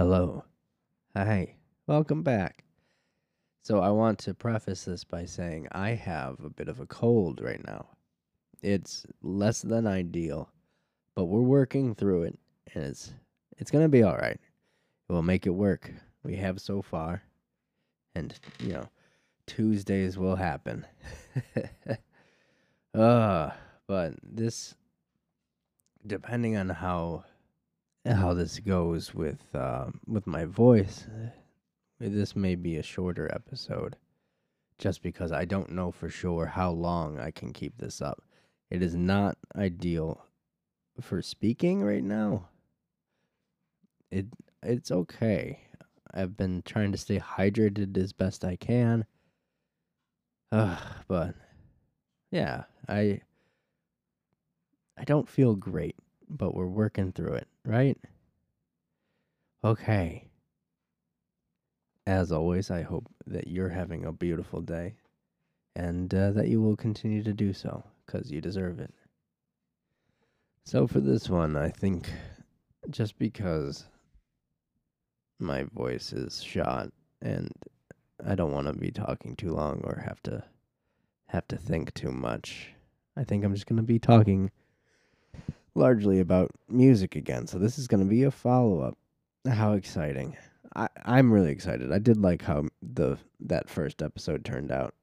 Hello. Hi. Welcome back. So, I want to preface this by saying I have a bit of a cold right now. It's less than ideal, but we're working through it and it's it's going to be all right. We'll make it work. We have so far. And, you know, Tuesdays will happen. uh, but this depending on how how this goes with uh, with my voice, this may be a shorter episode, just because I don't know for sure how long I can keep this up. It is not ideal for speaking right now. It it's okay. I've been trying to stay hydrated as best I can. Uh, but yeah, I I don't feel great, but we're working through it, right? Okay. As always, I hope that you're having a beautiful day and uh, that you will continue to do so because you deserve it. So, for this one, I think just because my voice is shot and I don't want to be talking too long or have to have to think too much. I think I'm just going to be talking largely about music again. So this is going to be a follow-up. How exciting. I I'm really excited. I did like how the that first episode turned out.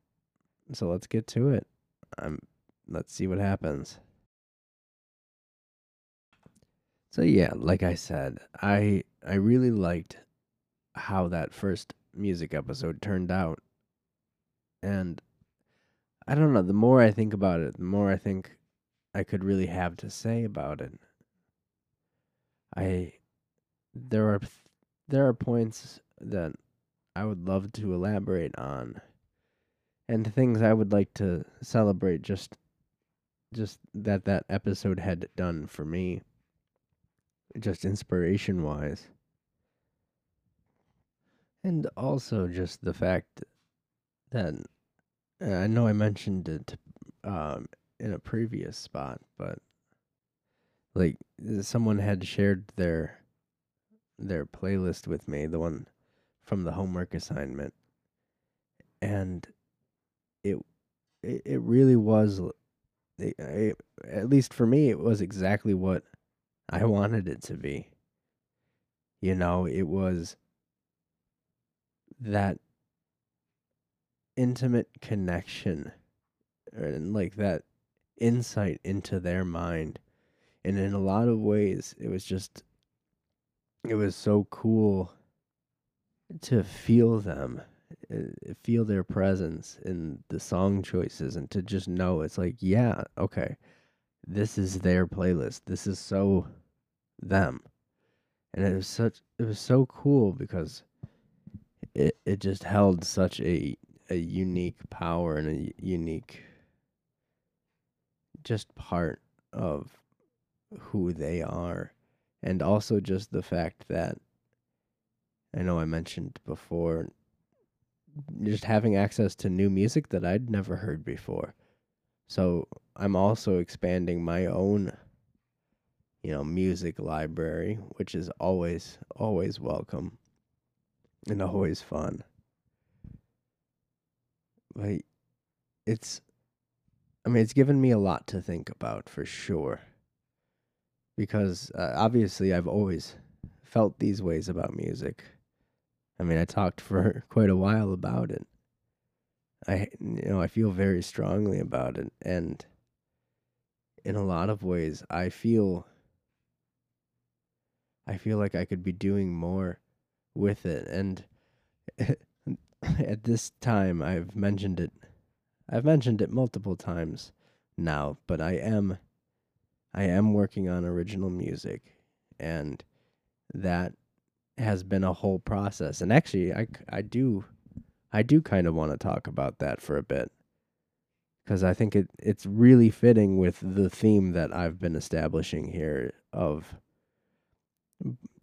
So let's get to it. I'm let's see what happens. So yeah, like I said, I I really liked how that first music episode turned out. And I don't know, the more I think about it, the more I think I could really have to say about it. I there are there are points that I would love to elaborate on and things I would like to celebrate just just that that episode had done for me just inspiration wise and also just the fact that I know I mentioned it um, in a previous spot, but like someone had shared their their playlist with me, the one from the homework assignment, and it it, it really was, it, it, at least for me, it was exactly what I wanted it to be. You know, it was that intimate connection and like that insight into their mind. And in a lot of ways it was just it was so cool to feel them uh, feel their presence in the song choices and to just know it's like yeah okay this is their playlist. This is so them. And it was such it was so cool because it it just held such a a unique power and a unique just part of who they are and also just the fact that I know I mentioned before just having access to new music that I'd never heard before. So I'm also expanding my own you know music library, which is always always welcome and always fun. Like it's I mean it's given me a lot to think about for sure. Because uh, obviously I've always felt these ways about music. I mean, I talked for quite a while about it. I you know, I feel very strongly about it and in a lot of ways I feel I feel like I could be doing more with it. And at this time, I've mentioned it. I've mentioned it multiple times now, but I am I am working on original music and that has been a whole process. And actually, I I do I do kind of want to talk about that for a bit because I think it it's really fitting with the theme that I've been establishing here of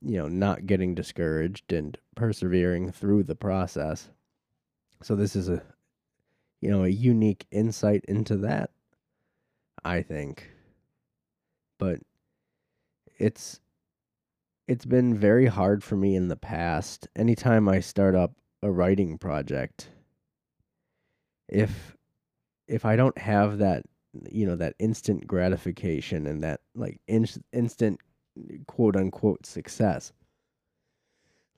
you know, not getting discouraged and persevering through the process. So this is a you know, a unique insight into that, I think. But it's it's been very hard for me in the past. Anytime I start up a writing project, if if I don't have that, you know, that instant gratification and that like in, instant quote unquote success.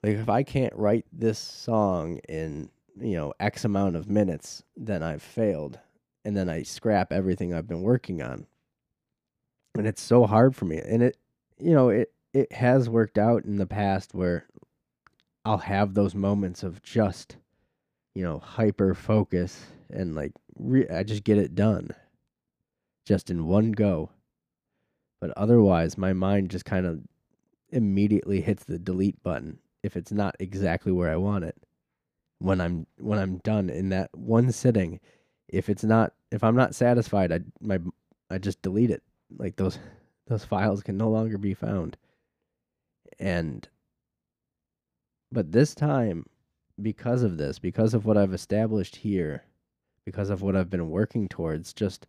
Like if I can't write this song in, you know, X amount of minutes, then I've failed. And then I scrap everything I've been working on. And it's so hard for me. And it you know, it it has worked out in the past where I'll have those moments of just, you know, hyper focus and like re- I just get it done just in one go. But otherwise, my mind just kind of immediately hits the delete button if it's not exactly where I want it. When I'm when I'm done in that one sitting, if it's not if I'm not satisfied, I my I just delete it. Like those those files can no longer be found. And but this time because of this, because of what I've established here, because of what I've been working towards, just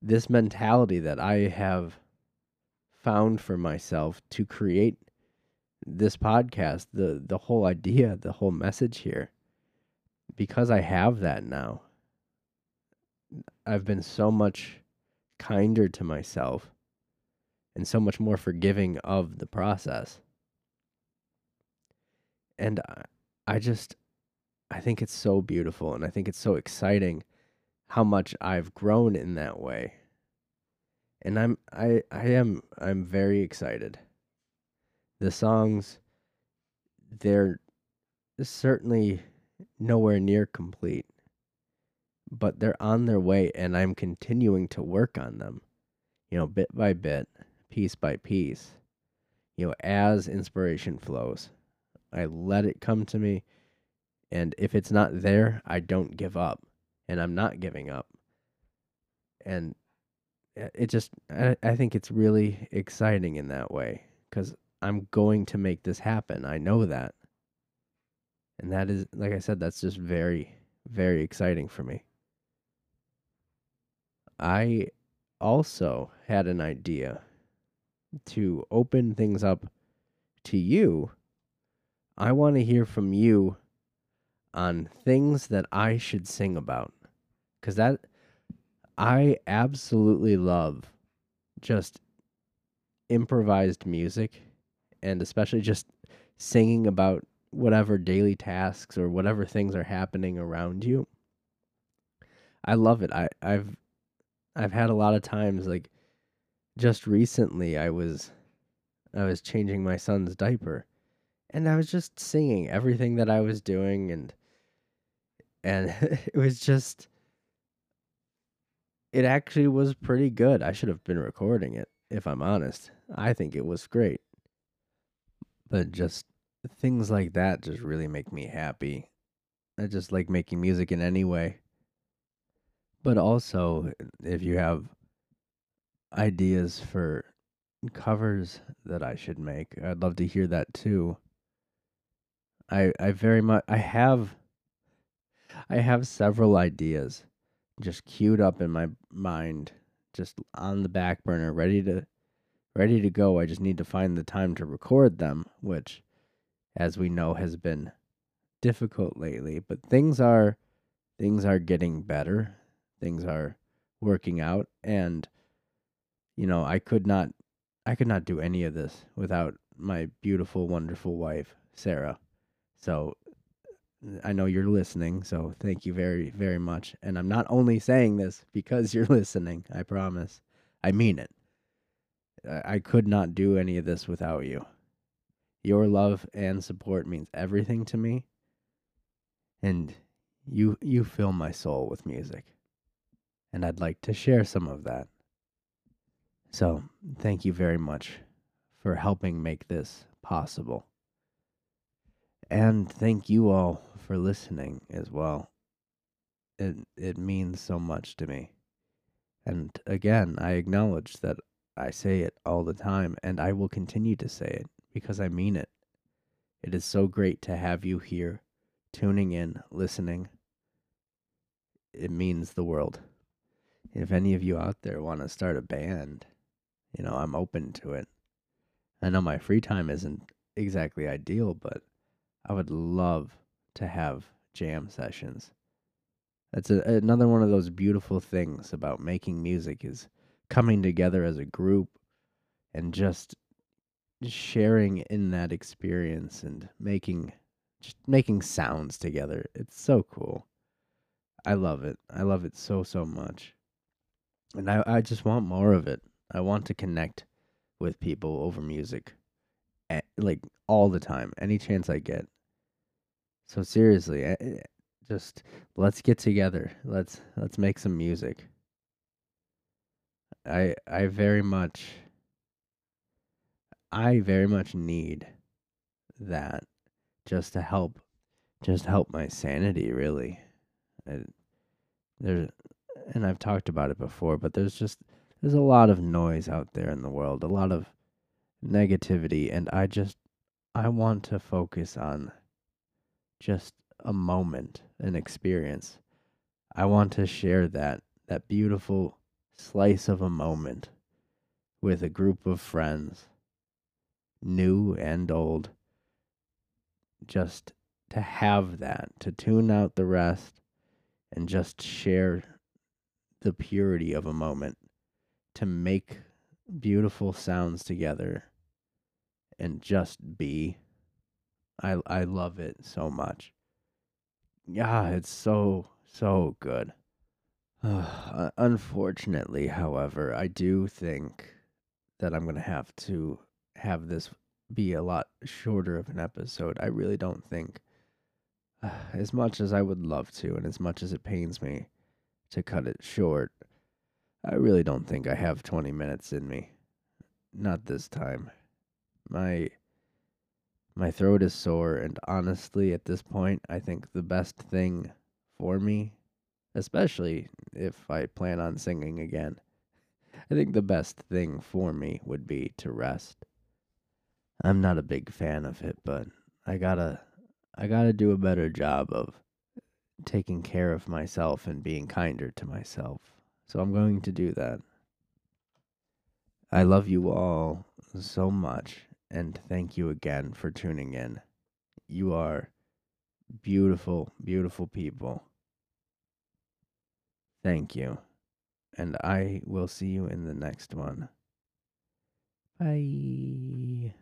this mentality that I have found for myself to create this podcast, the the whole idea, the whole message here. Because I have that now. I've been so much kinder to myself and so much more forgiving of the process. And I, I just I think it's so beautiful and I think it's so exciting how much I've grown in that way. And I'm I I am I'm very excited. The songs they're certainly nowhere near complete, but they're on their way and I'm continuing to work on them. You know, bit by bit, piece by piece. You know, as inspiration flows. I let it come to me and if it's not there, I don't give up. And I'm not giving up. And uh, it just, I, I think it's really exciting in that way because I'm going to make this happen. I know that. And that is, like I said, that's just very, very exciting for me. I also had an idea to open things up to you. I want to hear from you on things that I should sing about. Cuz that I absolutely love just improvised music and especially just singing about whatever daily tasks or whatever things are happening around you. I love it. I I've I've had a lot of times like just recently I was I was changing my son's diaper and I was just singing everything that I was doing and and it was just it actually was pretty good. I should have been recording it if I'm honest. I think it was great. But just things like that just really make me happy. I just like making music in any way. But also if you have ideas for covers that I should make, I'd love to hear that too. I I very much I have I have several ideas just queued up in my mind, just on the back burner, ready to ready to go. I just need to find the time to record them, which as we know has been difficult lately, but things are things are getting better. Things are working out and you know, I could not I could not do any of this without my beautiful wonderful wife, Sarah. So I know you're listening, so thank you very, very much. And I'm not only saying this because you're listening, I promise. I mean it. I could not do any of this without you. Your love and support means everything to me. And you you fill my soul with music. And I'd like to share some of that. So, thank you very much for helping make this possible. And thank you all for listening as well. It it means so much to me. And again, I acknowledge that I say it all the time and I will continue to say it because I mean it. It is so great to have you here, tuning in, listening. It means the world. If any of you out there want to start a band, you know, I'm open to it. I know my free time isn't exactly ideal, but I would love to have jam sessions. That's a, another one of those beautiful things about making music is coming together as a group and just sharing in that experience and making just making sounds together. It's so cool. I love it. I love it so so much. And I I just want more of it. I want to connect with people over music like all the time, any chance I get. So seriously, eh, eh, just let's get together. Let's let's make some music. I I very much I very much need that just to help just help my sanity really. I, and I've talked about it before, but there's just there's a lot of noise out there in the world, a lot of negativity and I just I want to focus on just a moment, an experience. I want to share that that beautiful slice of a moment with a group of friends, new and old. Just to have that, to tune out the rest and just share the purity of a moment, to make beautiful sounds together and just be. I I love it so much. Yeah, it's so so good. Uh, unfortunately, however, I do think that I'm going to have to have this be a lot shorter of an episode. I really don't think uh, as much as I would love to and as much as it pains me to cut it short, I really don't think I have 20 minutes in me. Not this time. My my throat is sore and honestly at this point I think the best thing for me, especially if I plan on singing again, I think the best thing for me would be to rest. I'm not a big fan of it, but I gotta I gotta do a better job of taking care of myself and being kinder to myself. So I'm going to do that. I love you all so much and thank you again for tuning in. You are beautiful, beautiful people. Thank you. And I will see you in the next one. Bye.